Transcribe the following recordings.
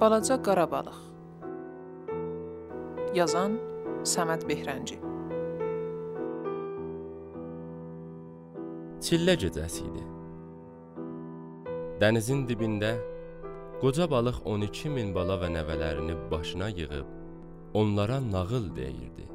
Balaca qara balıq. Yazan Səməd Behrənci. Çillə gecəsi idi. Dənizin dibində qoca balıq 12 min bala və nəvələrini başına yığıb onlara nağıl deyirdi.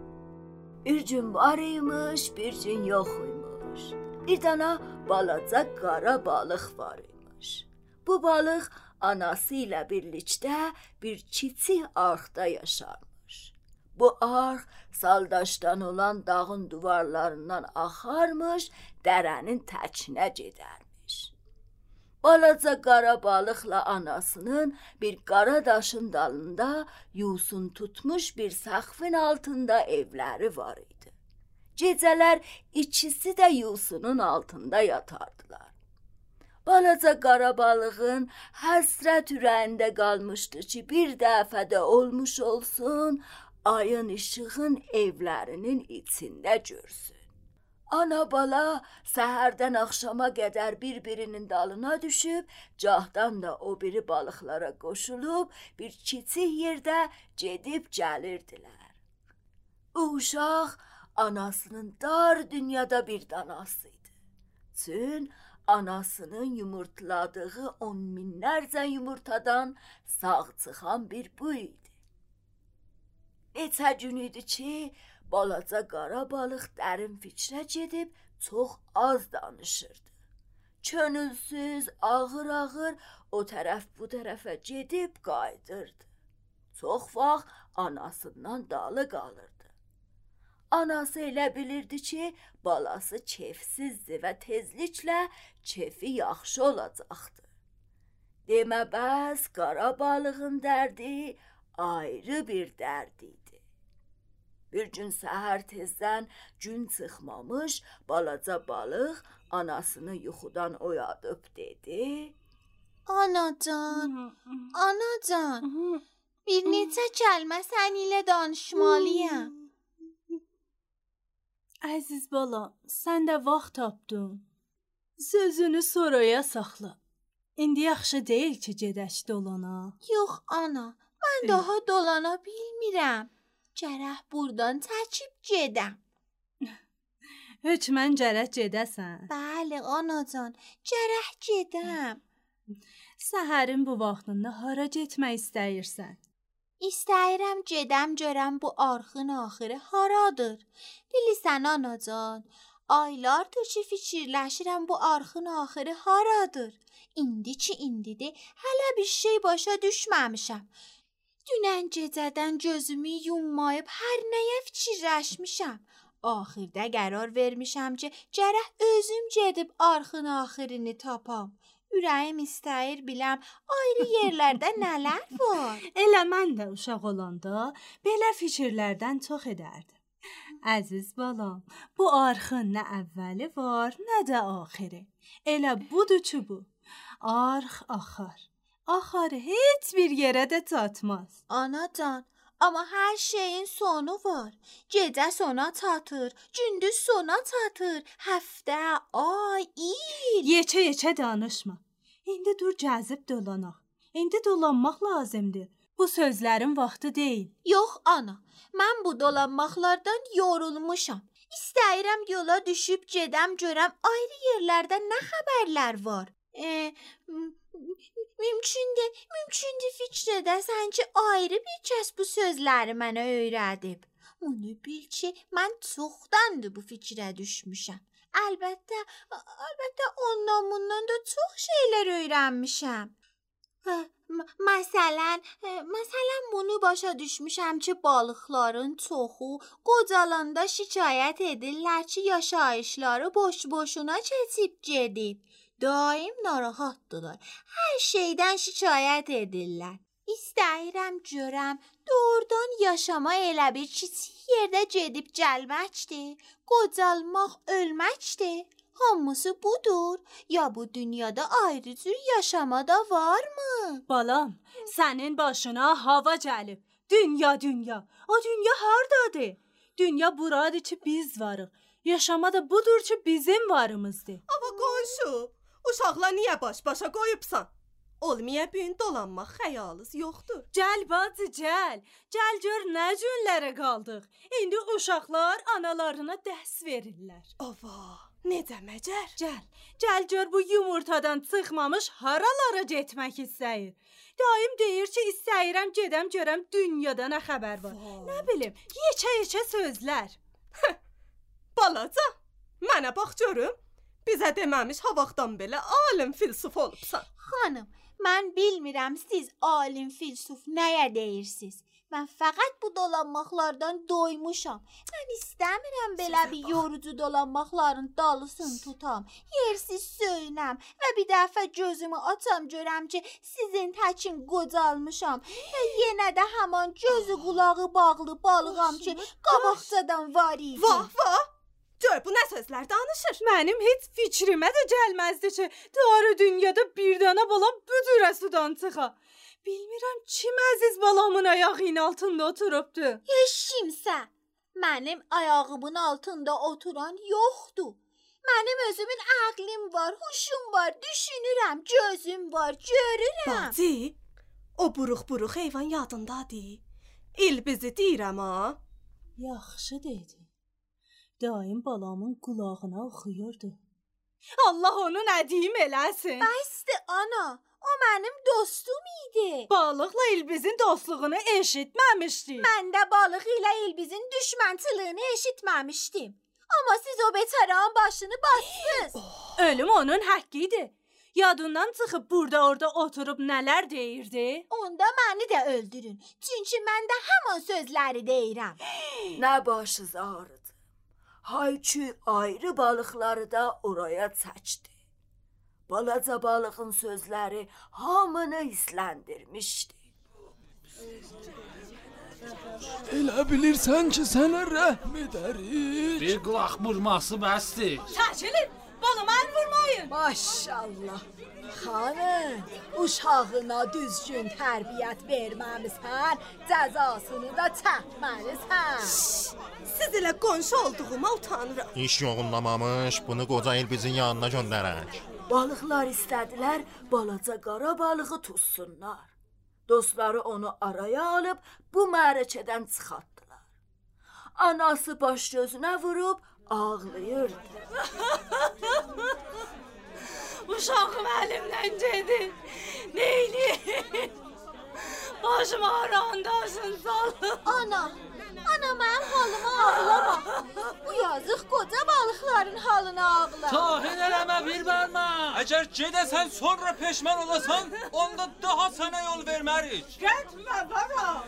Bir gün var imiş, bir gün yox imiş. Bir dana balaca qara balıq var imiş. Bu balıq anası ilə birlikdə bir kiçik arxda yaşarmış. Bu arx saldaşdan olan dağın divarlarından axarmış, dərənin təkinə gedərmiş. Balaca qara balıqla anasının bir qara daşın dalında yusun tutmuş bir səxfin altında evləri var idi. Gecələr ikisi də yusunun altında yatardılar. Balaca qara balığın həsrət ürəyində qalmışdı ki, bir dəfə də olmuş olsun, ayın işığın evlərinin içində görsün. Ana bala səhərdən axşama qədər bir-birinin dalına düşüb, cahdan da o biri balıqlara qoşulub bir kiçik yerdə gedib gəlirdilər. Uşaq anasının dar dünyada bir danası idi. Çün anasının yumurtladığı on minlərcə yumurtadan sağ çıxan bir bu idi. Neçə gün idi ki, balaca qara balıq dərin fikrə gedib çox az danışırdı. Könülsüz, ağır-ağır o tərəf bu tərəfə gedib qayıdırdı. Çox vaxt anasından dalı qalırdı. Anası elə bilirdi ki, balası kefsizdir və tezliklə kefi yaxşı olacaqdı. Demə bəs qara balığın dərdi ayrı bir dərd idi. Bir gün səhər tezdən gün çıxmamış, balaca balıq anasını yuxudan oyadıb dedi: Anacan, anacan, bir neçə kəlmə səninlə danışmalıyam. Əziz balam, sən də vaxt tapdın. Sözünü sonraya saxla. İndi yaxşı deyil ki, gedək dolana. Yox ana, mən daha dolana bilmirəm. Gərək burdan çəkib gedəm. Hökmən gərək gedəsən. Bəli, anacan, gərək gedəm. Səhərin bu vaxtında hara getmək istəyirsən? İstəyirəm gedəm görəm bu arxın axırı haradır. Bilirsən anacan, aylardır ki fikirləşirəm bu arxın axırı haradır. İndi ki indidir, hələ bir şey başa düşməmişəm. Dünən gecədən gözümü yummayıb hər nəyə fikirləşmişəm. Axırda qərar vermişəm ki, gərək özüm gedib arxın axırını tapam. Ürəyim istəyir biləm ayrı yerlərdə nələr var. Elə mən də uşaq olanda belə fikirlərdən çox edərdim. Əziz balam, bu arxın nə əvvəli var, nə də axırı. Elə budur ki bu. Arx axar. Axarı heç bir yerə də çatmaz. Anacan, amma hər şeyin sonu var. Gecə sona çatır, gündüz sona çatır, həftə, ay, il. Yeçə-yeçə danışma. İndi dur gəzib dolanaq. İndi dolanmaq lazımdır. Bu sözlərin vaxtı deyil. Yox ana, mən bu dolanmaqlardan yorulmuşam. İstəyirəm yola düşüb gedəm görəm ayrı yerlərdə nə xəbərlər var. E, mümkündür, mümkündür fikr edəsən ki, ayrı bir kəs bu sözləri mənə öyrədib. Onu bil ki, mən çoxdandır bu fikrə düşmüşəm. Əlbəttə, əlbəttə ondan bundan da çox şeylər öyrənmişəm. Hə, məsələn, məsələn bunu başa düşmüşəm ki, balıqların çoxu qocalanda şikayət edirlər ki, yaşayışları boş-boşuna keçib gedib. Daim narahatdılar. Hər şeydən şikayət edirlər. İstəyirəm görəm, doğrudan yaşama elə bir kiçik yerdə gedib gəlməkdir. Qocalmaq ölməkdir. Hamısı budur. Ya bu dünyada ayrı cür yaşama da varmı? Balam, sənin başına hava gəlib. Dünya, dünya. O dünya hardadır? Dünya buradır ki, biz varıq. Yaşama da budur ki, bizim varımızdır. Amma qonşu, uşaqlar niyə baş-başa qoyubsan? olmaya gün dolanmaq xəyalınız yoxdur. Gəl bacı, gəl. Gəl gör nə günlərə qaldıq. İndi uşaqlar analarına dərs verirlər. Ava, necə məcər? Gəl, gəl gör bu yumurtadan çıxmamış haralara getmək istəyir. Daim deyir ki, istəyirəm gedəm görəm dünyada nə xəbər var. Nə bilim, yekə-yekə sözlər. Balaca, mənə bax görüm. Bizə deməmiş ha vaxtdan belə alim filsuf olubsan. Xanım, mən bilmirəm siz alim filsuf nəyə deyirsiniz. Mən fəqət bu dolanmaqlardan doymuşam. Mən istəmirəm belə bir yorucu dolanmaqların dalısını tutam. Yersiz söynəm və bir dəfə gözümü açam görəm ki, sizin təkin qocalmışam. Və yenə də həmin gözü qulağı bağlı balığam ki, qabaqcadan var idi. Vah, vah. Gör bu nə sözlər danışır. Mənim heç fikrimə də gəlməzdi ki, tarı dünyada bir dənə bala bu cürə sudan çıxa. Bilmirəm kim əziz balamın ayağının altında oturubdu. Heç kimsə mənim ayağımın altında oturan yoxdur. Mənim özümün ağlım var, huşum var, düşünürəm, gözüm var, görürəm. Bacı, o buruq-buruq heyvan yadındadır. İl bizi deyirəm ha. Yaxşı dedi. Daim balamın qulağına oxuyurdu. Allah onu nə deyim eləsin. Bəsdir ana, o mənim dostum idi. Balıqla İlbizin dostluğunu eşitməmişdik. Mən də balıq ilə İlbizin düşmənçiliyini eşitməmişdim. Amma siz o betaran başını bastınız. Ölüm onun haqqı idi. Yadından çıxıb burada orada oturub nələr deyirdi? Onda məni də öldürün. Çünki mən də həmin sözləri deyirəm. Nə başınız ağrıdı. Hayçü ayrı balıqları da oraya çəkdi. Balaca balığın sözləri hamını hisləndirmişdi. Elə bilirsən ki, sənə rəhm edərik. Bir qulaq vurması bəsdir. Çəkilin, balımı əl vurmayın. Maşallah. Xanım, uşağına düzgün tərbiyyət verməmisən, cəzasını da çəkməlisən. Siz ilə qonşu olduğuma utanıram. İş yoğunlamamış bunu qoca Elbizin yanına göndərək. Balıqlar istədilər balaca qara balığı tutsunlar. Dostları onu araya alıb bu mərəkədən çıxartdılar. Anası baş gözünə vurub ağlayırdı. Uşağım əlimdən gedir. Neyliyim? Başım ağrandasın salım. Ana, ana mənim halıma ağlama. Bu yazıq qoca balıqların halına ağla. Tahin eləmə bir barma. Əgər gedəsən sonra peşman olasan, onda daha sənə yol vermərik. Getmə bana.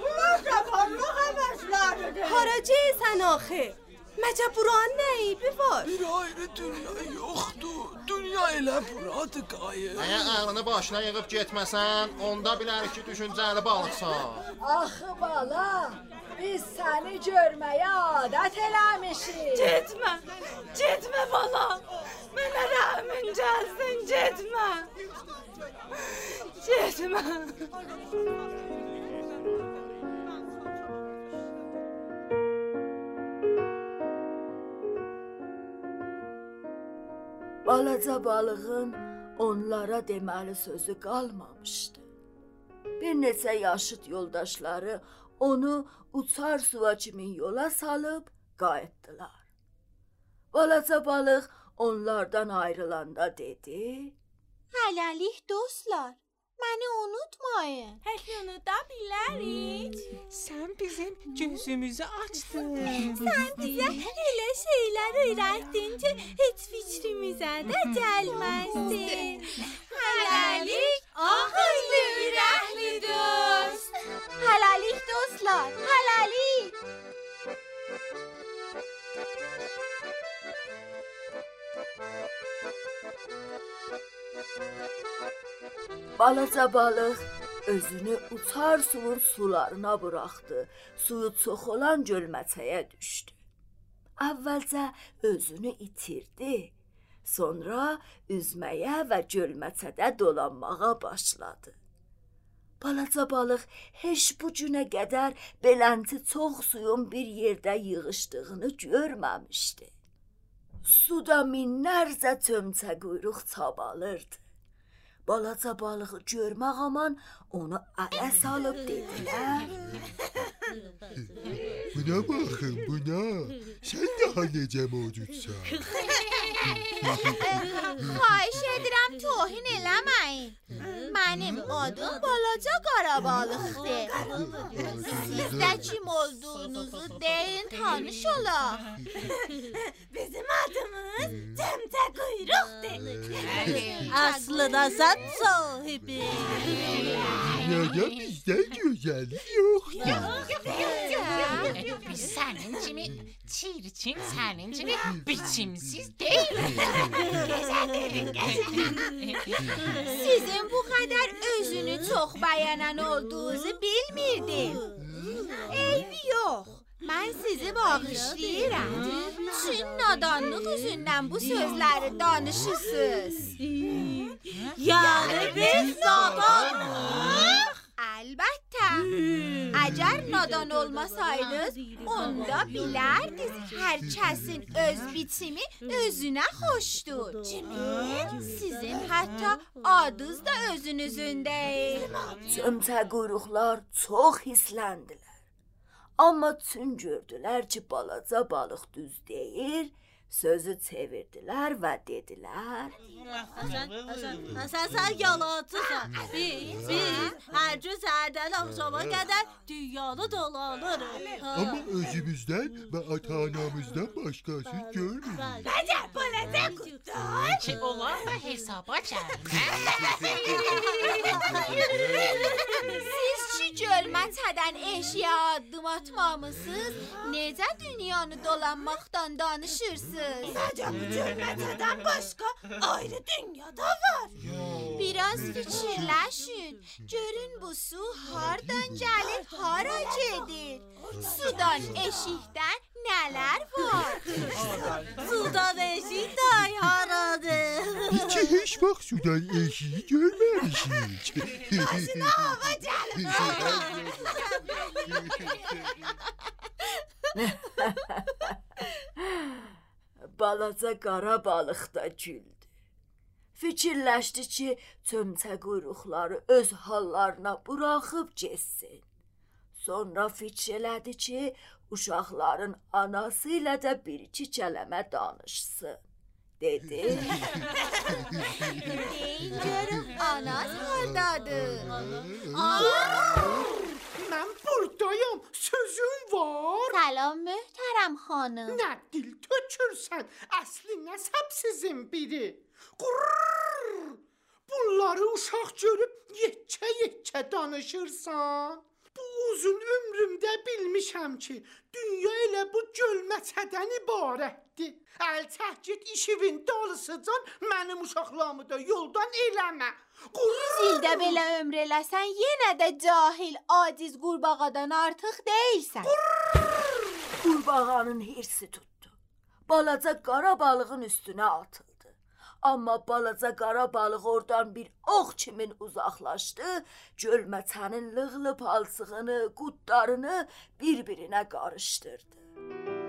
Bunlar da varlıq əvəzləridir. Haracıysan axı? Məcə buranın nə eybi var? Bir ayrı dünya yoxdur. Dünya elə buradır qayı. Əgər ağlını başına yığıb getməsən, onda bilərik ki, düşüncəli balıqsan. Axı bala, biz səni görməyə adət eləmişik. Getmə, getmə bala. Mənə rəhmin gəlsin, getmə. Getmə. Balaca balığın onlara deməli sözü qalmamışdı. Bir neçə yaşıd yoldaşları onu uçar suva kimi yola salıb qayıtdılar. Balaca balıq onlardan ayrılanda dedi: Hələlik dostlar, məni unutmayın. Hələ unuda bilərik. Sən bizim gözümüzü açdın. Sən bizə elə şeylər öyrətdin ki, heç fikrimizə də gəlməzdi. Hələlik ağıllı ürəkli dost. Hələlik dostlar, hələlik. Balaca balıq özünü uçar suyun sularına buraxdı. Suyu çox olan gölməçəyə düşdü. Əvvəlcə özünü itirdi. Sonra üzməyə və gölməçədə dolanmağa başladı. Balaca balıq heç bu günə qədər belənti çox suyun bir yerdə yığışdığını görməmişdi. Suda minlərcə çömçə quyruq çabalırdı. Balaca balığı görmək aman onu ələ salıb dedilər. Buna baxın, buna. Sən daha necə mövcudsan? Xahiş edirəm tohin eləməyin. Mənim adım balaca qara balıqdır. Siz də kim olduğunuzu deyin tanış olaq. Bizim adımız Cemce Kuyruq'dur. Aslında sen sahibi. Dünyada bizdən gözəllik yoxdur. Biz senin kimi çirkin, senin kimi biçimsiz değiliz. Sizin bu qədər özünü çox bəyənən olduğunuzu bilmirdim. Eybi yox. Mən sizi bağışlayıram. Çün nadanlıq üzündən bu sözləri danışırsınız. Yani biz nadanıq. Əlbəttə. Əgər nadan olmasaydınız, onda bilərdiniz hər kəsin öz biçimi özünə xoşdur. Sizin hətta adınız da özünüzündəyir. Çömçə quyruqlar çox hissləndilər. Amma çün gördülər ki, balaca balıq düz deyir, sözü çevirdilər və dedilər: Sen sen yalancısan. Biz, biz her gün səhərdən axşama qədər dünyanı dolanırıq. Amma özümüzdən və ata-anamızdan başqası görmürük. Bence balaca kutlar. Ki onlar da hesaba Siz ki gölməçədən eşiyə addım atmamısınız, necə dünyanı dolanmaqdan danışırsınız? Bence bu cölmeceden başka ayrı dünyada var. Biraz fikirləşin. Görün bu su hardan gəlir, hara gedir? Sudan, eşikdən nələr var? Sudan eşik day haradır. Hiç heç vaxt sudan eşiği görməmişik. Hava gelin. Balaca qara balıq da güldü. Fikirləşdi ki, çömçə quyruqları öz hallarına buraxıb getsin. Sonra fikir elədi ki, uşaqların anası ilə də bir-iki kələmə danışsın. Dedi. Deyin görüm anaz hardadır? من بردایم سوزون وار. سلام مهترم خانم. نه دل تو چرسد اصلی نه سبس زنبیره. قرررر بلاره اوشاق جورب یه چه یه چه دانشرسان Bu uzun ömrümdə bilmişəm ki, dünya elə bu gölməçədən ibarətdir. Əl git işivin dalısıcan mənim uşaqlarımı da yoldan eləmə. Yüz ildə belə ömr eləsən, yenə də cahil, aciz qurbağadan artıq deyilsən. Qurbağanın hirsi tutdu. Balaca qara balığın üstünə atıldı. Amma balaca qara balıq oradan bir ox kimin uzaqlaşdı, gölməçənin lığlı palçığını, qutlarını bir-birinə qarışdırdı.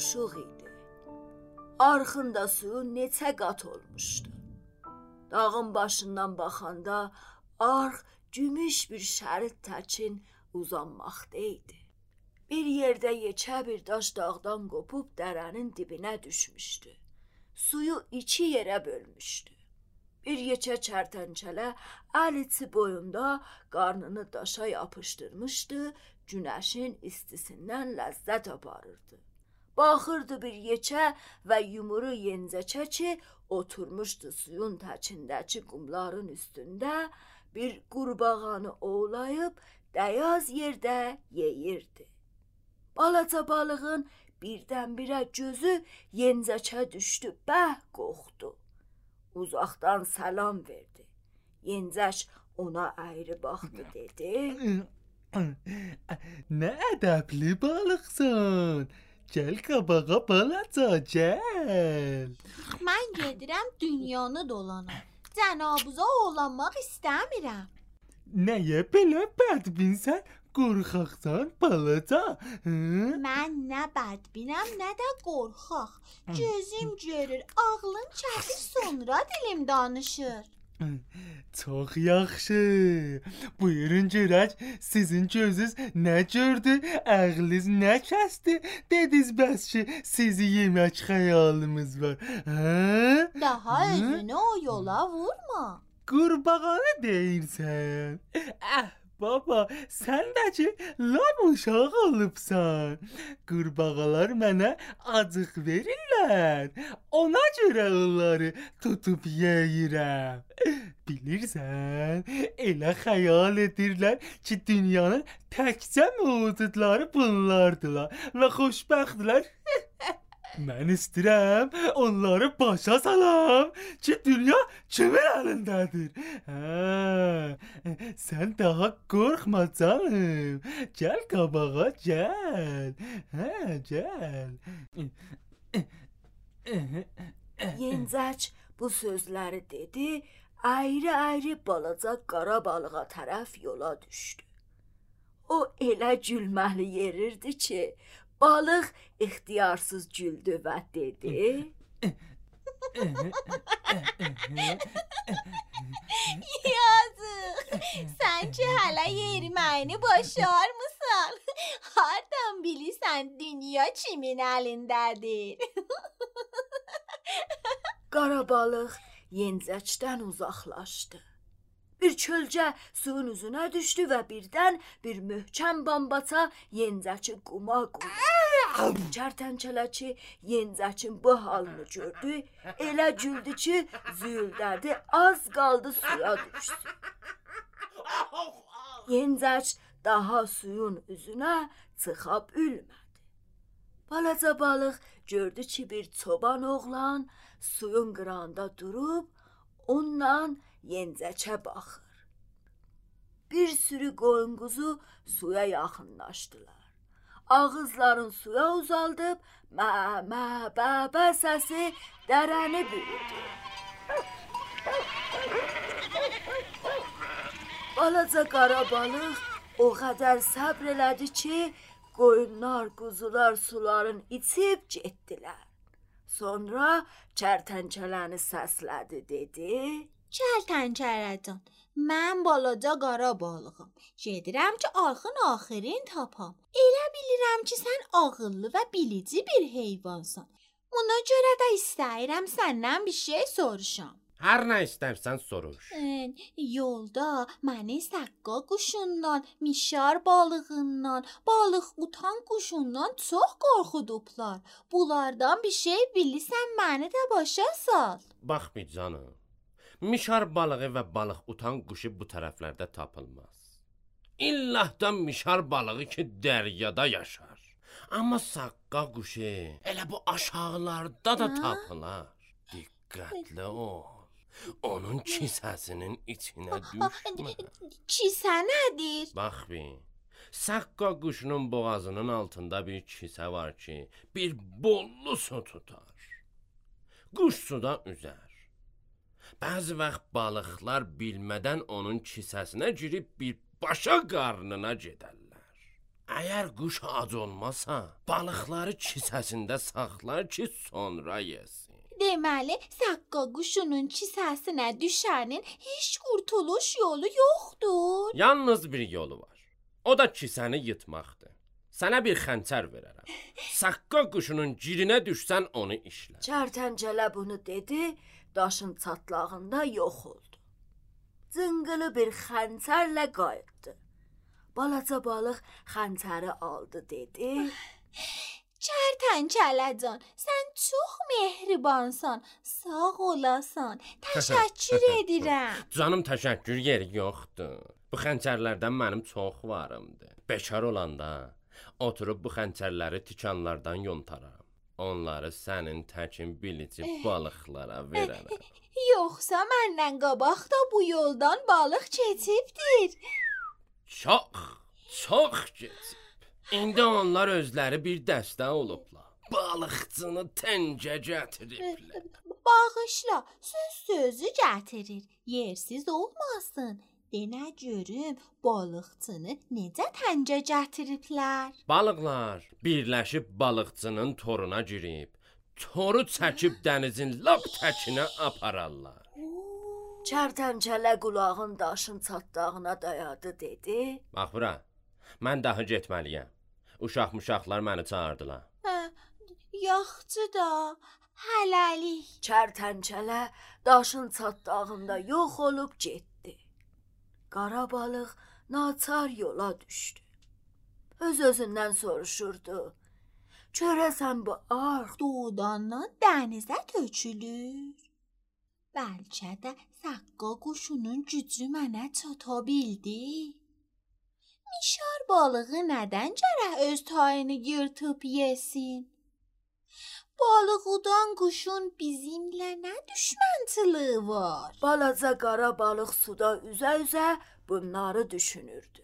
Burun-buruşuq idi. Arxında suyu neçə qat olmuşdu. Dağın başından baxanda arx gümüş bir şərit təkin uzanmaqda idi. Bir yerdə yekə bir daş dağdan qopub dərənin dibinə düşmüşdü. Suyu iki yerə bölmüşdü. Bir yekə çərtəncələ əl içi boyunda qarnını daşa yapışdırmışdı, günəşin istisindən ləzzət aparırdı. Baxırdı bir yekə və yumru yencəkə ki, oturmuşdu suyun təkindəki qumların üstündə, bir qurbağanı ovlayıb dəyaz yerdə yeyirdi. Balaca balığın birdən-birə gözü yencəkə düşdü, bəh qorxdu. Uzaqdan salam verdi. Yencək ona əyri baxdı dedi. Nə ədəbli balıqsan. Gel qabağa balaca, gel. Mən gedirəm dünyanı dolanam. Cənabuza oğlanmaq istəmirəm. Nəyə belə bədbinsən? Qorxaqsan balaca? Hı? Mən nə bədbinəm, nə də qorxaq. Gözüm görür, ağlım çatir, sonra dilim danışır. Çox yaxşı. Buyurun görək, sizin gözünüz nə gördü, ağlınız nə kəsdi? Dediniz bəs ki, sizi yemək xəyalımız var. Hə? Daha Hı? özünü o yola vurma. Qurbağanı deyirsən. Ah, baba, sən də ki, lap uşaq olubsan. Qurbağalar mənə acıq verirlər. Ona görə onları tutub yeyirəm. Bilirsən, elə xəyal edirlər ki, dünyanın təkcə mövcudları bunlardılar və xoşbəxtlər. Mən istəyirəm onları başa salam ki, dünya kimin əlindədir. Hə, sən daha qorxma canım. Gəl qabağa, gəl. Hə, gəl. Yencəc bu sözləri dedi, ayrı-ayrı balaca qara balığa tərəf yola düşdü. O elə gülməli yerirdi ki, balıq ixtiyarsız güldü və dedi: Yazıq. Sən ki hələ yeriməyini başarmısan. Hardan bilirsən dünya kimin əlindədir? Qara balıq yencəcdən uzaqlaşdı. Bir çölcə suyun üzünə düşdü və birdən bir möhkəm bambaça yencəçi quma qurdu. Çərtəncələçi yencəçin bu halını gördü, elə güldü ki, züyüldədi, az qaldı suya düşsün. Yencəç daha suyun üzünə çıxa bilmədi. Balaca balıq gördü ki, bir çoban oğlan suyun qırağında durub onunla yencəçə baxır. Bir sürü qoyun quzu suya yaxınlaşdılar. Ağızların suya uzaldıb mə mə bə bə səsi dərəni bürüdü. Balaca qara balıq o qədər səbr elədi ki, qoyunlar, quzular suların içib getdilər. Sonra çərtəncələni səslədi dedi: Çəltəncərəcan, mən balaca qara balığam. Gedirəm ki, arxın axirin tapam. Elə bilirəm ki, sən ağıllı və bilici bir heyvansan. Buna görə də istəyirəm səndən bir şey soruşam. Hər nə istərsən soruş. Ən, Yolda məni səqqa quşundan, mişar balığından, balıq utan quşundan çox qorxudublar. Bunlardan bir şey bilirsən məni də başa sal. Bax bir canım. Mişar balığı və balıq utan quşu bu tərəflərdə tapılmaz. İllahdan mişar balığı ki dəryada yaşar. Amma saqqa quşu elə bu aşağılarda da tapılar. Diqqətli ol. Onun kisəsinin içinə düşmə. Kisə nədir? Bax bir. Saqqa quşunun boğazının altında bir kisə var ki, bir bollu su tutar. Quş suda üzər. Bəzi vaxt balıqlar bilmədən onun kisəsinə girib bir başa qarnına gedərlər. Əgər quş ac olmasa, balıqları kisəsində saxlar ki, sonra yesin. Deməli, səqqa quşunun kisəsinə düşənin heç qurtuluş yolu yoxdur. Yalnız bir yolu var. O da kisəni yıtmaqdır. Sənə bir xəncər verərəm. Saqqa quşunun girinə düşsən onu işlə. Çərtəncələ bunu dedi, daşın çatlağında yox oldu. Cıngılı bir xəncərlə qayıtdı. Balaca balıq xəncəri aldı dedi. Çərtəncələcan, sən çox mehribansan. Sağ olasan. Təşəkkür edirəm. Canım təşəkkür yeri yoxdur. Bu xəncərlərdən mənim çox varımdır. Bekar olanda oturub bu xəncərləri tikanlardan yontaram. Onları sənin təkin bilici balıqlara verərəm. Yoxsa məndən qabaq da bu yoldan balıq keçibdir. Çox, çox keçib. İndi onlar özləri bir dəstə olublar. Balıqçını təncə gətiriblər. Bağışla, söz sözü gətirir. Yersiz olmasın. Denə görüm balıqçını necə təncə gətiriblər? Balıqlar birləşib balıqçının toruna girib, toru çəkib dənizin lap təkinə apararlar. Çərtəncələ qulağın daşın çatdağına dayadı dedi. Bax bura. Mən daha getməliyəm. Uşaq-muşaqlar məni çağırdılar. Hə, yaxşı da. Hələlik. Çərtəncələ daşın çatdağında yox olub getdi. Qara balıq naçar yola düşdü. Öz-özündən soruşurdu. Görəsən bu arx doğudandan dənizə tökülür. Bəlkə də Saqqa quşunun gücü mənə çata bildi. Mişar balığı nədən gərək öz tayını yırtıb yesin? Balığıdan quşun bizimlə nə düşmənçiliyi var? Balaca qara balıq suda üzə-üzə bunları düşünürdü.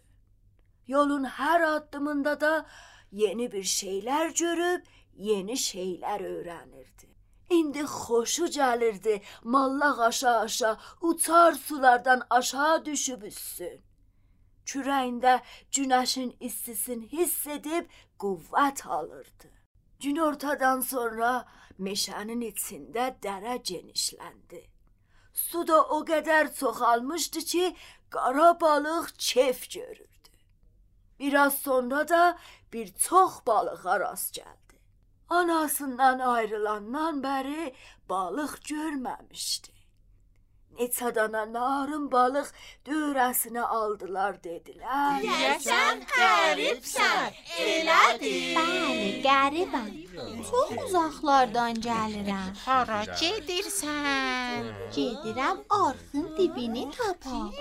Yolun hər addımında da yeni bir şeylər görüb, yeni şeylər öyrənirdi. İndi xoşu gəlirdi, mallaq aşağı-aşağı uçar sulardan aşağı düşüb üssün. Kürəyində günəşin istisini hiss edib qüvvət alırdı. Günortadan sonra meşənin içində dərə genişləndi. Su da o qədər çoxalmışdı ki, qara balıq kef görürdü. Biraz sonra da bir çox balığa rast gəldi. Anasından ayrılandan bəri balıq görməmişdi. Neçə dana narın balıq dövrəsinə aldılar dedilər. Deyəsən qəribsən, elədir? Bəli, qəribəm. Çox uzaqlardan gəlirəm. Hara gedirsən? Gedirəm arxın dibini tapam.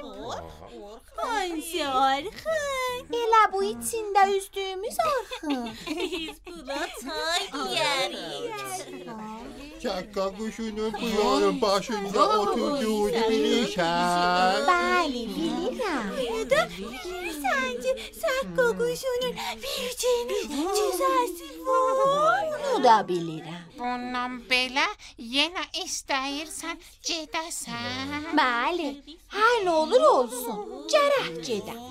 Hansı arxın? Elə bu içində üzdüyümüz arxın. Biz buna tay yeriz. Çakka kuşunun bıyığının başında oturduğunu bilirəm. Da bilirsən ki, Sakka quşunun bir cins cüzəsi var. Bunu da bilirəm. Bundan belə yenə istəyirsən gedəsən? Bəli, hər nə olur olsun. Gərək gedəm.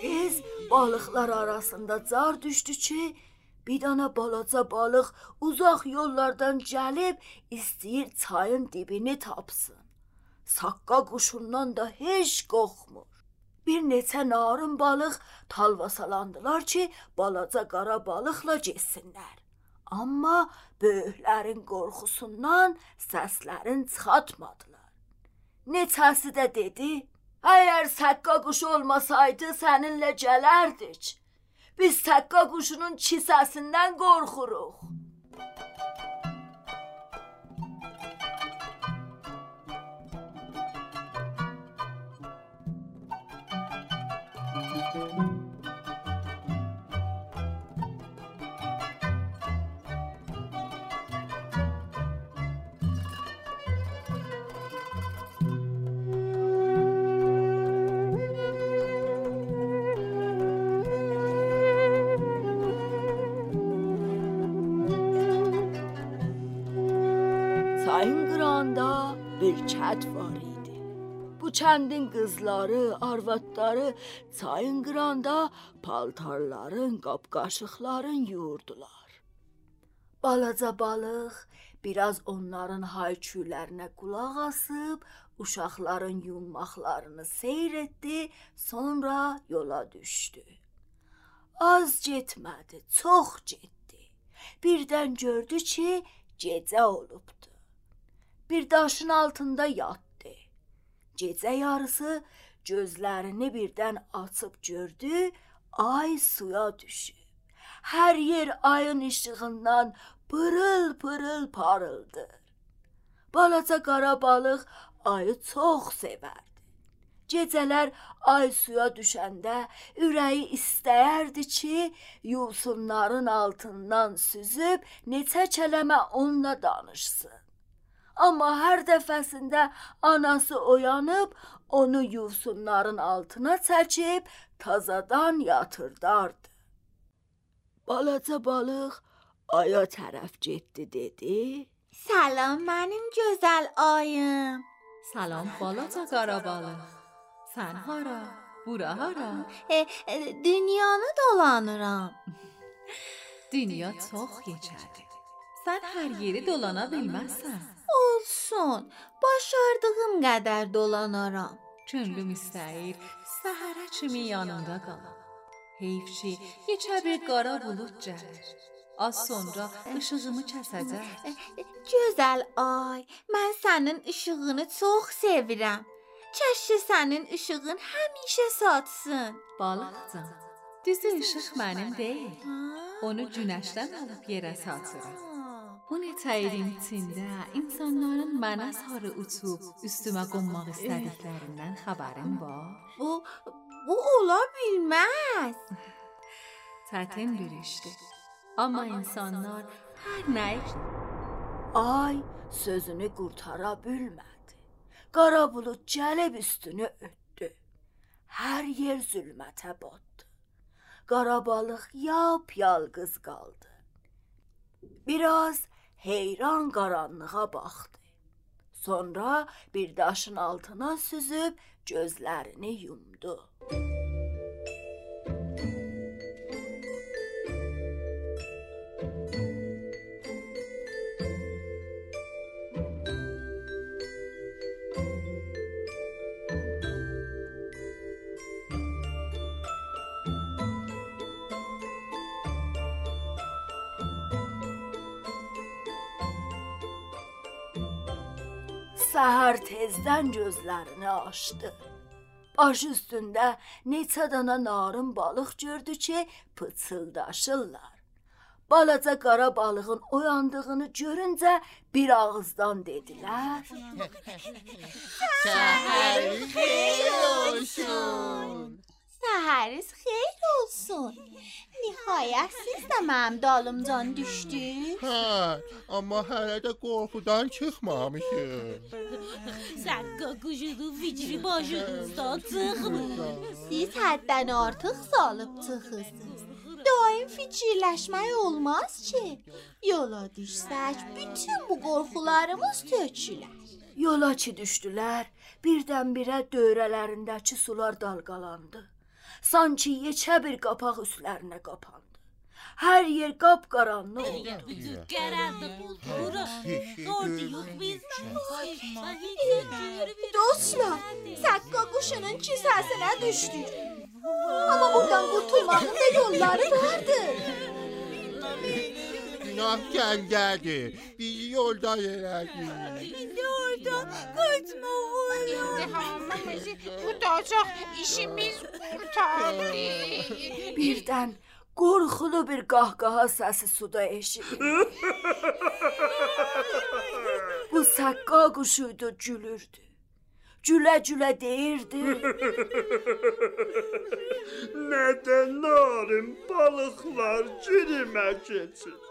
Tez balıqlar arasında car düşdü ki, bir dana balaca balıq uzaq yollardan gəlib istəyir çayın dibini tapsın. Saqqa quşundan da heç qorxmur. Bir neçə narın balıq talvasalandılar ki, balaca qara balıqla getsinlər. Amma böyüklərin qorxusundan səslərin çıxartmadılar. Neçəsi də dedi: "Əgər Saqqa quşu olmasaydı, səninlə gələrdik. Biz Saqqa quşunun kisəsindən qorxuruq." Kəndin qızları, arvadları çayın qırağında paltarların, qapqaşıqların yuyurdular. Balaca balıq biraz onların hayküylərinə qulaq asıb, uşaqların yunmaqlarını seyr etdi, sonra yola düşdü. Az getmədi, çox getdi. Birdən gördü ki, gecə olubdu. Bir daşın altında yatdı. Gecə yarısı gözlərini birdən açıb gördü, ay suya düşüb. Hər yer ayın işığından pırıl-pırıl parıldır. Balaca qara balıq ayı çox sevərdi. Gecələr ay suya düşəndə ürəyi istəyərdi ki, yosunların altından süzüb neçə kələmə onunla danışsın. Amma hər dəfəsində anası oyanıb onu yosunların altına çəkib tazadan yatırdardı. Balaca balıq aya tərəf getdi dedi. Salam mənim gözəl ayım. Salam balaca qara balıq. Sən hara? Bura hara? E, e, dünyanı dolanıram. Dünya çox keçərdi. Sən hər yeri dolana bilməzsən. Olsun. Başardığım qədər dolanaram. Könlüm istəyir səhərə kimi yanında qalam. Heyf ki, neçə bir qara bulud gəlir. Az sonra işığımı kəsəcək. Gözəl ay, mən sənin işığını çox sevirəm. Kəşke sənin işığın həmişə satsın. Balıqcan, düzü işıq mənim deyil. Onu günəşdən alıb yerə satıram. Bu neçə ilin içində insanların mənə sarı uçub üstümə qonmaq istədiklərindən xəbərim var. Bu bu ola bilməz. Çətin bir işdir. Amma insanlar hər nə Ay sözünü qurtara bilmədi. Qara bulud gəlib üstünü ötdü. Hər yer zülmətə batdı. Qara balıq yap-yalqız qaldı. Biraz heyran qaranlığa baxdı. Sonra bir daşın altına süzüb gözlərini yumdu. Səhər tezdən gözlərini açdı. Baş üstündə neçə dana narın balıq gördü ki, pıçıldaşırlar. Balaca qara balığın oyandığını görüncə bir ağızdan dedilər. Səhər xeyir olsun. Səhəriz xeyir olsun. Nihayət siz də mənim dalımcan düşdünüz. Hə, amma hələ də qorxudan çıxmamışıq. Səkka quşunu vicri başınızdan çıxmır. Siz həddən artıq salıb çıxırsınız. Daim fikirləşmək olmaz ki. Yola düşsək, bütün bu qorxularımız tökülər. Yola ki düşdülər, birdən-birə dövrələrindəki sular dalğalandı. Sanki yekə bir qapaq üstlərinə qapandı. Hər yer qapqaranlıq oldu. Qaranlıq oldu. Bura orada yox biz. Dostlar, Səkka quşunun kisəsinə düşdük. Amma buradan qurtulmağın da yolları vardır. Günah gəldədir. Bizi yolda elədik. İndi oradan qaçmalıyıq. Hamımızı tutacaq işimiz qurtardı. Birdən qorxulu bir qahqaha səsi suda eşidildi. Bu səkka quşuydu, gülürdü. Gülə-gülə deyirdi. Nədən narin balıqlar cirimə keçir?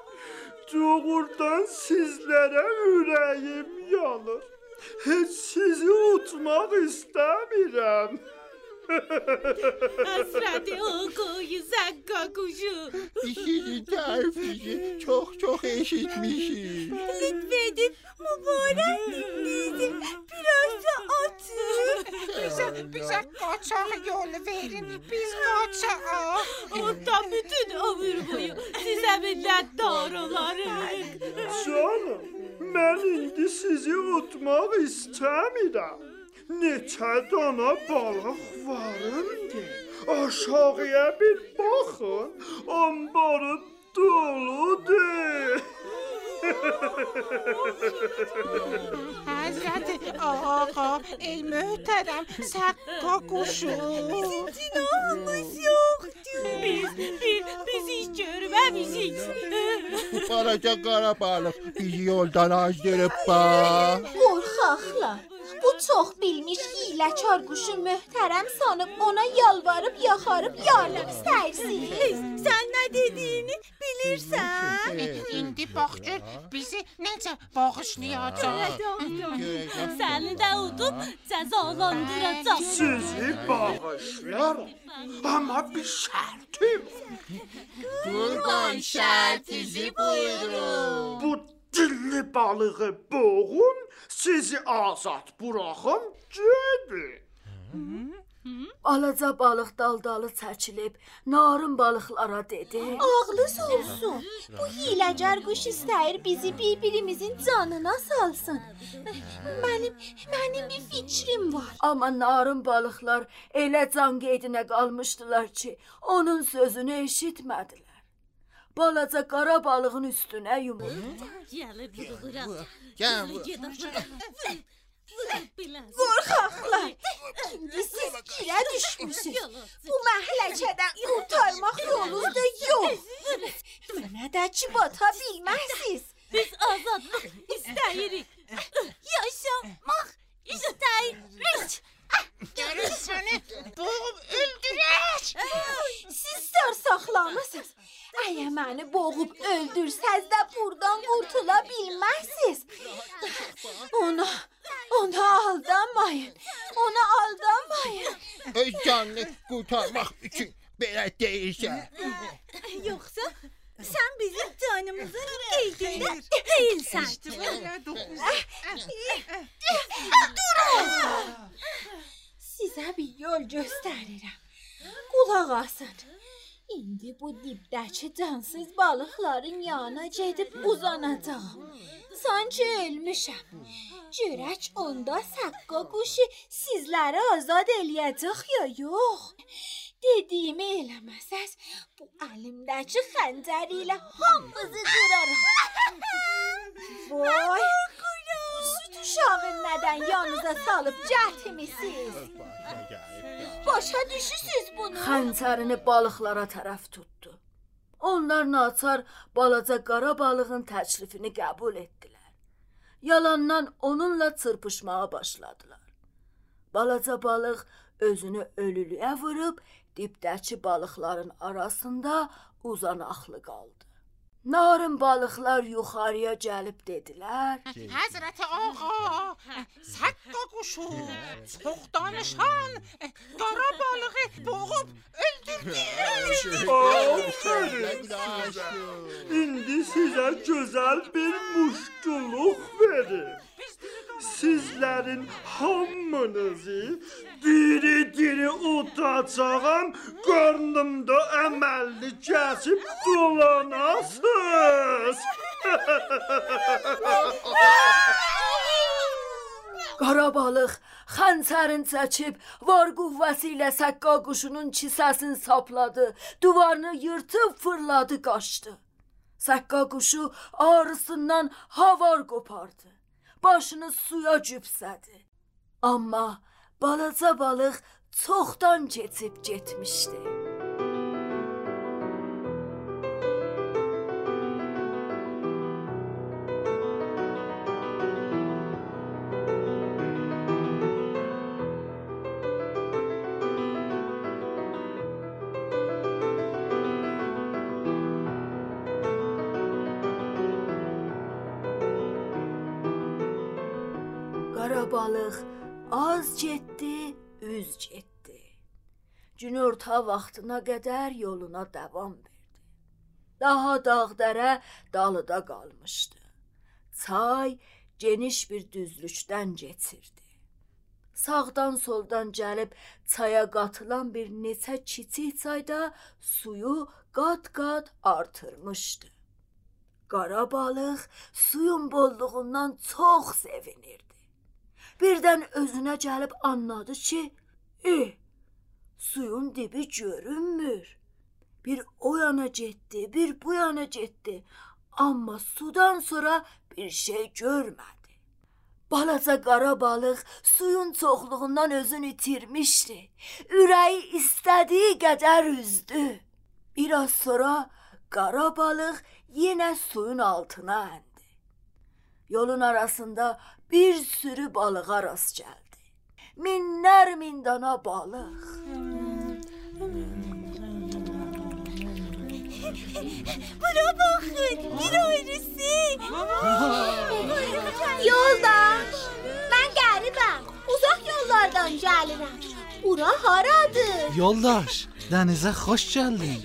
Doğrudan sizlərə ürəyim yanır. Heç sizi utmaq istəmirəm. Həsrəti o qoyu səkka quşu. İşinin tərifini çox-çox eşitmişik. Lütf edib mübarək dilinizi biraz da atın. Bizə, bizə qaçaq yol verin. Biz qaçaq. Onda bütün ömür boyu sizə minnətdar olarıq. Canım, mən indi sizi utmaq istəmirəm. Neçə dana balıq varındı. Aşağıya bir baxın, anbarı doludur. Həzrət ağa, ey möhtərəm Səkka quşu. Bizim günahımız yoxdur. Biz, biz, biz hiç görməmişik. Balaca qara balıq bizi yoldan azdırıb bax. Qorxaqlar. Bu çox bilmiş hiləçar quşu möhtərəm sanıb ona yalvarıb yaxarıb yardım istəyirsiz. Sən nə dediyini bil bilirsən? İndi bax gör bizi necə bağışlayacaq. Səni də udub cəzalandıracaq. Sizi bağışlayaram. Ama bir şartım. Qurban şərtinizi buyurun. Bu dilli balığı boğun, sizi azad bırakın, gedin. Balaca balıq daldalı çəkilib narın balıqlara dedi: Ağlınız olsun. Bu hiləgər quş istəyir bizi bir-birimizin canına salsın. Mənim mənim bir fikrim var. Amma narın balıqlar elə can qeydinə qalmışdılar ki, onun sözünü eşitmədilər. Balaca qara balığın üstünə yumuldu. Gəlir vururam. Gəl. Qorxaqlar. İndi siz girə düşmüsünüz. Bu məhləkədən qurtarmaq yolunuz da yox. Mənə də ki bata bilməzsiniz. Biz azadlıq istəyirik. Yaşamaq istəyirik. Görür səni boğub öldürək. Siz sarsaqlamısınız. Əgər məni boğub öldürsəz də burdan qurtula bilməzsiniz. Ona, ona aldanmayın. Ona aldanmayın. Öz canını qurtarmaq üçün belə deyirsən. Yoxsa sən bizim canımızın qeydində deyilsən. Durun! Sizə bir yol göstərirəm. Qulaq asın. İndi bu dibdəki cansız balıqların yanına gedib uzanacağam. Sanki ölmüşəm. Görək onda səqqa quşu sizləri azad eləyəcək ya yox. Dediyimi eləməsəz, bu əlimdəki xəncər ilə hamınızı qıraram. Voy! Süt uşağı nədən yanınıza salıb cəhtimisiz? Başa düşürsüz bunu? Xəncərini balıqlara tərəf tutdu. Onlar naçar balaca qara balığın təklifini qəbul etdilər. Yalandan onunla çırpışmağa başladılar. Balaca balıq özünü ölülüyə vurub dibdəki balıqların arasında uzanaqlı qaldı. Narın balıqlar yuxarıya gəlib dedilər: Həzrəti ağa, səqqa quşu, çox danışan, qara balığı boğub öldürdü. Aferin. İndi sizə gözəl bir muştuluq verim. Sizlərin hamınızı diri-diri utacağam, qarnımda əməlli kəsib dolanasınız. Qara balıq xəncərin çəkib var qüvvəsi ilə səqqa quşunun kisəsini sapladı, divarını yırtıb fırladı, qaçdı. Səqqa quşu ağrısından havar qopardı. Başını suya cüpsədi. Amma balaca balıq çoxdan keçib getmişdi. Günorta vaxtına qədər yoluna davam verdi. Daha dağ-dərə dalıda qalmışdı. Çay geniş bir düzlükdən keçirdi. Sağdan soldan gəlib çaya qatılan bir neçə kiçik çayda suyu qat-qat artırmışdı. Qara balıq suyun bolluğundan çox sevinirdi. Birdən özünə gəlib anladı ki, e, suyun dibi görünmür. Bir o yana getdi, bir bu yana getdi, amma sudan sonra bir şey görmədi. Balaca qara balıq suyun çoxluğundan özünü itirmişdi. Ürəyi istədiyi qədər üzdü. Biraz sonra qara balıq yenə suyun altına əndi. Yolun arasında bir sürü balığa rast gəldi. Minlər min dana balıq. Bura baxın, bir ayrısı. Yoldaş, mən qəribəm. Uzaq yollardan gəlirəm. Bura haradır? Yoldaş, dənizə xoş gəldin.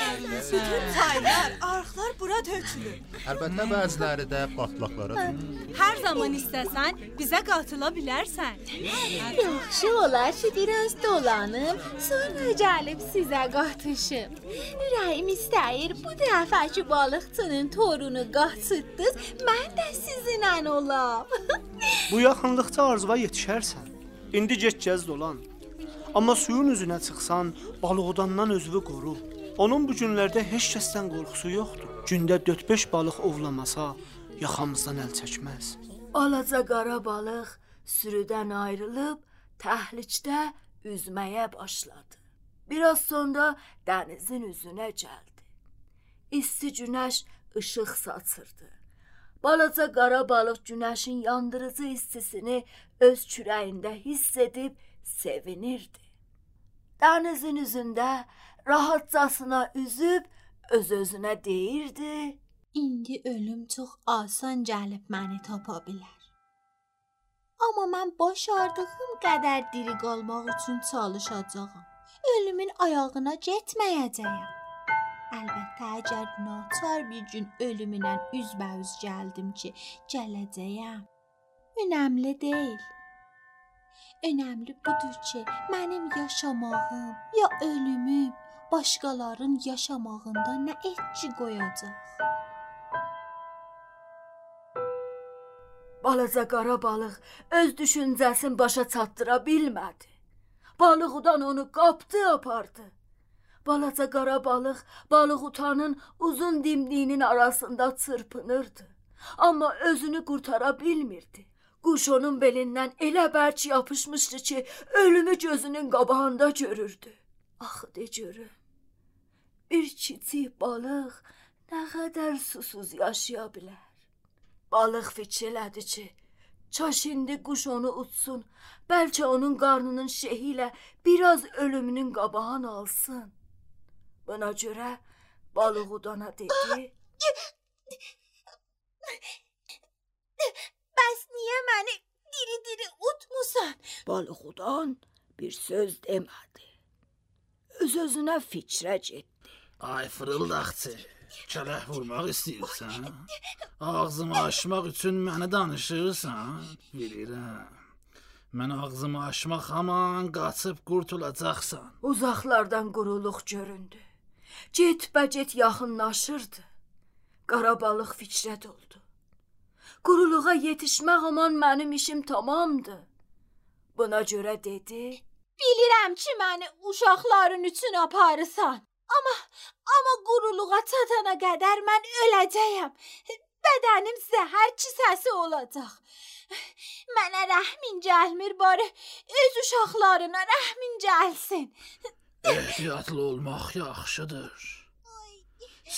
Bütün çaylar, arxlar bura tökülür. Əlbəttə bəziləri də batlaqlara tökülür. Hər zaman istəsən bizə qatıla bilərsən. Yaxşı olar ki, biraz dolanım, sonra gəlib sizə qatışım. Ürəyim istəyir bu dəfəki balıqçının torunu qaçırtdınız, mən də sizinlə olam. Bu yaxınlıqda arzuva yetişərsən. İndi get gəz dolan. Amma suyun üzünə çıxsan, balıqdandan özünü qoru. Onun bu günlərdə heç kəsdən qorxusu yoxdur. Gündə 4-5 balıq ovlamasa, yaxamızdan əl çəkməz. Balaca qara balıq sürüdən ayrılıb təhlikdə üzməyə başladı. Biraz sonra dənizin üzünə gəldi. İsti günəş işıq saçırdı. Balaca qara balıq günəşin yandırıcı istisini öz kürəyində hiss edib sevinirdi. Dənizin üzündə rahatcasına üzüb öz-özünə deyirdi: İndi ölüm çox asan gəlib məni tapa bilər. Amma mən başardığım qədər diri qalmaq üçün çalışacağam. Ölümün ayağına getməyəcəyəm. Əlbəttə, əgər naçar bir gün ölümünə üzbəüz gəldim ki, gələcəyəm. Önəmli deyil. Önəmli budur ki, mənim yaşamağım ya ölümüm başqalarının yaşamağında nə etki qoyacaq? Balaca qara balıq öz düşüncəsini başa çatdıra bilmədi. Balıqdan onu qapdı, apardı. Balaca qara balıq balıqutanın uzun dimdiyinin arasında çırpınırdı. Amma özünü qurtara bilmirdi. Quş onun belindən elə bərk yapışmışdı ki, ölümü gözünün qabağında görürdü. Axı de görüm. Bir kiçik balıq nə qədər susuz yaşaya bilər? Balıq fikirlədi ki, çaş indi quş onu utsun, bəlkə onun qarnının şehi ilə biraz ölümünün qabağını alsın. Buna görə balıq udana dedi: Bəs niyə məni diri-diri utmusan? Balıq udan bir söz demədi. Öz-özünə fikrə getdi. Ay fırıldaqçı, kələk vurmaq istəyirsən? Ağzımı açmaq üçün məni danışırsan? Bilirəm. Mən ağzımı açmaq haman qaçıb qurtulacaqsan. Uzaqlardan quruluq göründü. Get-bəcet yaxınlaşırdı. Qara balıq fikrə doldu. Quruluğa yetişmək aman mənim işim tamamdır. Buna görə dedi: Bilirəm ki, məni uşaqların üçün aparırsan. Amma amma quruluğa çatana qədər mən öləcəyəm. Bədənim zəhər kisəsi olacaq. Mənə rəhmin gəlmir, bari öz uşaqlarına rəhmin gəlsin. Ehtiyatlı olmaq yaxşıdır.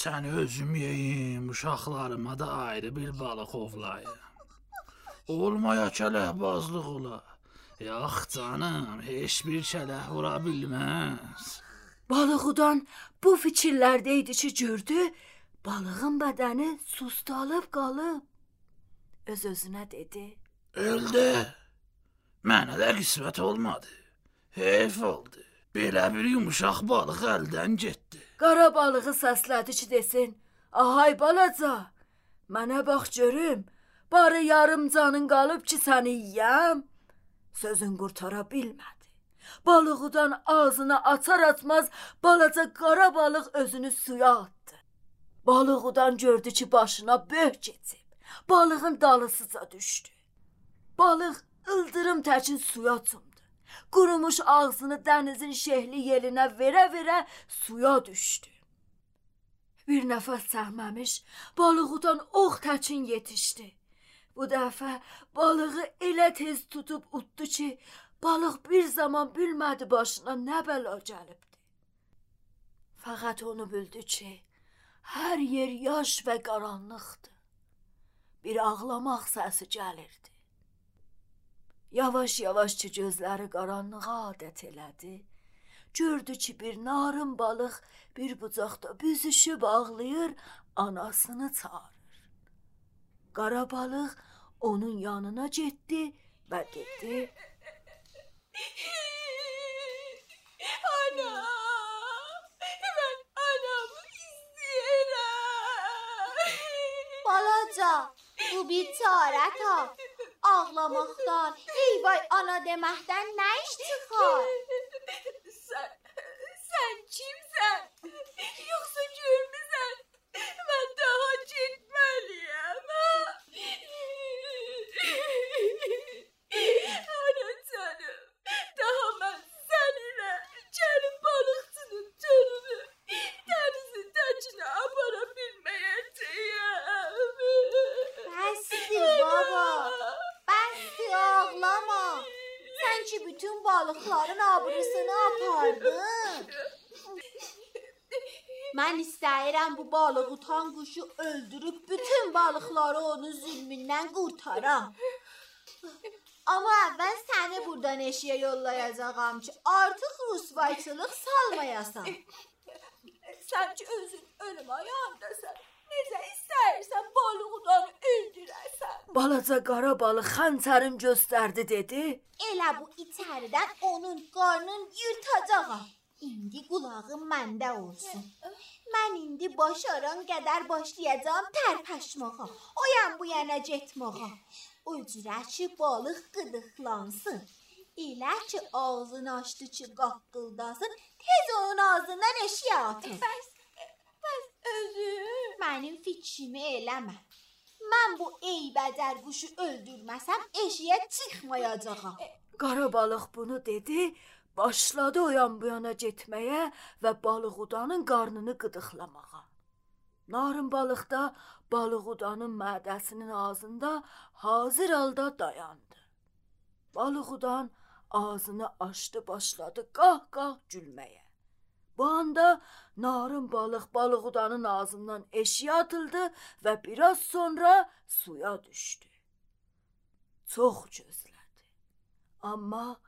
Sən özüm yeyim, uşaqlarıma da ayrı bir balıq ovlayım. Olmaya kələkbazlıq ola. Yox canım, heç bir kələk vura bilməz. Balıqdan bu fikirlərdə idi ki, gördü, balığın bədəni sustalıb qalıb. Öz-özünə dedi: Öldü. Mənə də qismət olmadı. Heyf oldu. Belə bir yumuşaq balıq əldən getdi. Qara balığı səslədi ki, desin: "Ahay balaca, mənə bax görüm, barı yarım canın qalıb ki, səni yeyəm." Sözün qurtara bilmədi. Balığıdan ağzını açar-açmaz balaca qara balıq özünü suya atdı. Balığıdan gördü ki, başına böh keçib. Balığın dalısıca düşdü. Balıq ıldırım təkin suya cumdu. Qurumuş ağzını dənizin şehli yelinə verə-verə suya düşdü. Bir nəfəs çəkməmiş balığıdan ox təkin yetişdi. Bu dəfə balığı elə tez tutub utdu ki, balıq bir zaman bilmədi başına nə bəla gəlibdi. Fəqət onu bildi ki, hər yer yaş və qaranlıqdır. Bir ağlamaq səsi gəlirdi. Yavaş-yavaş ki gözləri qaranlığa adət elədi, gördü ki, bir narın balıq bir bucaqda büzüşüb ağlayır, anasını çağırır. Qara balıq onun yanına getdi və dedi: Balaca, bu bir çarət ha. Ağlamaqdan, ey vay ana deməkdən nə iş çıxar? Sən, sən kimsən? Yoxsa görmüsən? Mən daha getməliyəm. Ki bütün balıqların abrısını apardın. Mən istəyirəm bu balıq utan quşu öldürüb bütün balıqları onun zülmündən qurtaram. Amma əvvəl səni buradan eşiyə yollayacağam ki, artıq rusvayçılıq salmayasan. Sən ki özün ölüm ayağındasan. Necə istəyirsən balıqdan öldürəsən. Balaca qara balıq xəncərin göstərdi dedi. Elə bu içəridən onun qarnın yırtacağam. İndi qulağın məndə olsun. Mən indi başaran qədər başlayacağam tərpəşməyə. O yan bu yana getməyə. Ki balıq qıdıqlansın. Elə ki ağzını açdı ki qaqqıldasın, tez onun ağzından eşiyə atın. Özün mənim fikrimi eləmə. Mən bu eybəcər quşu öldürməsəm eşiyə çıxmayacağam. Qara balıq bunu dedi, başladı o yan bu yana getməyə və balıqudanın qarnını qıdıqlamağa. Narın balıq da balıqudanın mədəsinin ağzında hazır halda dayandı. Balıqudan ağzını açdı, başladı qah-qah gülməyə. Bu anda narın balıq balıqudanın ağzından eşiyə atıldı və biraz sonra suya düşdü. Çox gözlədi. Amma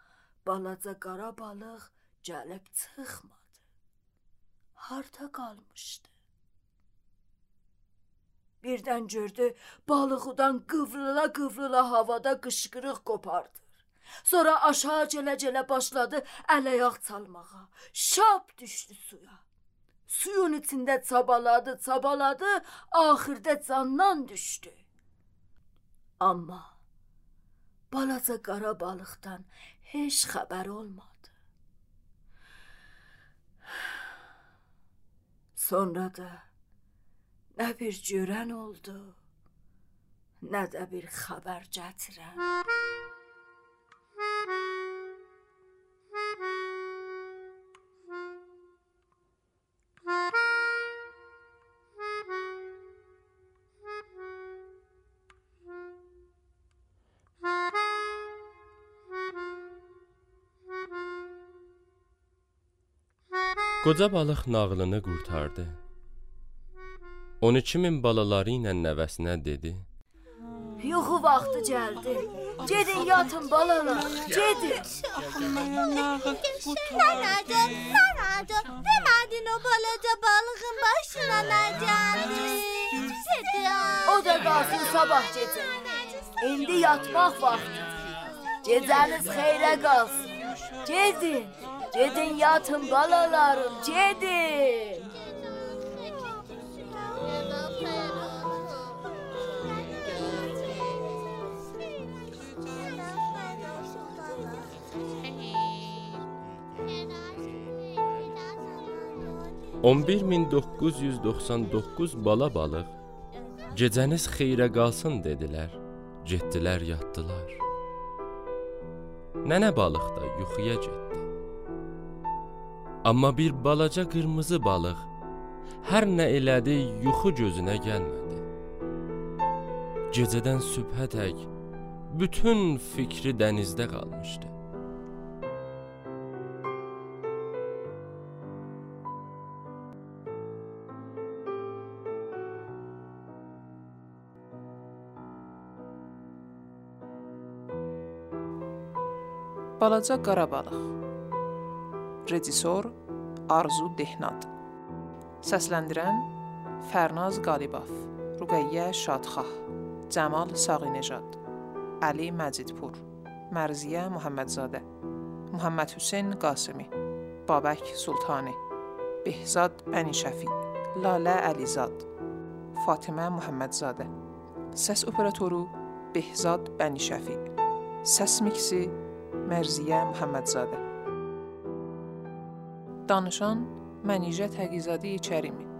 balaca qara balıq gəlib çıxmadı. Harda qalmışdı? Birdən gördü, balıqdan qıvrıla-qıvrıla havada qışqırıq qopardı. Sonra aşağı gələ-gələ başladı əl-ayaq çalmağa. Şap düşdü suya. Suyun içində çabaladı, çabaladı, axırda candan düşdü. Amma balaca qara balıqdan heç xəbər olmadı. Sonra da nə bir görən oldu, nə də bir xəbər gətirən. Qoca balıq nağılını qurtardı. 12 min balaları ilə nəvəsinə dedi: Yuxu vaxtı gəldi. Gedin yatın balalar, gedin. Nənəcə, nənəcə, demədin o balaca balığın başına nə gəldi? O da qalsın sabah gecə. İndi yatmaq vaxtıdır. Gecəniz xeyrə qalsın. Gedin. Gedin yatın balalarım, gedin. On bir min 999 bala balıq gecəniz xeyrə qalsın dedilər. Getdilər yatdılar. Nənə balıq da yuxuya getdi. Amma bir balaca qırmızı balıq hər nə elədi yuxu gözünə gəlmədi. Gecədən sübhə tək bütün fikri dənizdə qalmışdı. Balaca qara balıq. Rejissor Arzu Dehnad Səsləndirən Fərnaz Qalibov Ruqəyyə Şadxah Cəmal Sağinejad Ali Məcidpur Mərziyə Muhammedzadə Muhammed Hüseyn Qasimi Babək Sultani Behzad Bənişəfi Lalə Əlizad Fatimə Muhammedzadə Səs operatoru Behzad Bənişəfi Səs miksi Mərziyə Muhammedzadə دانشان منیژه تگیزاده چریمی.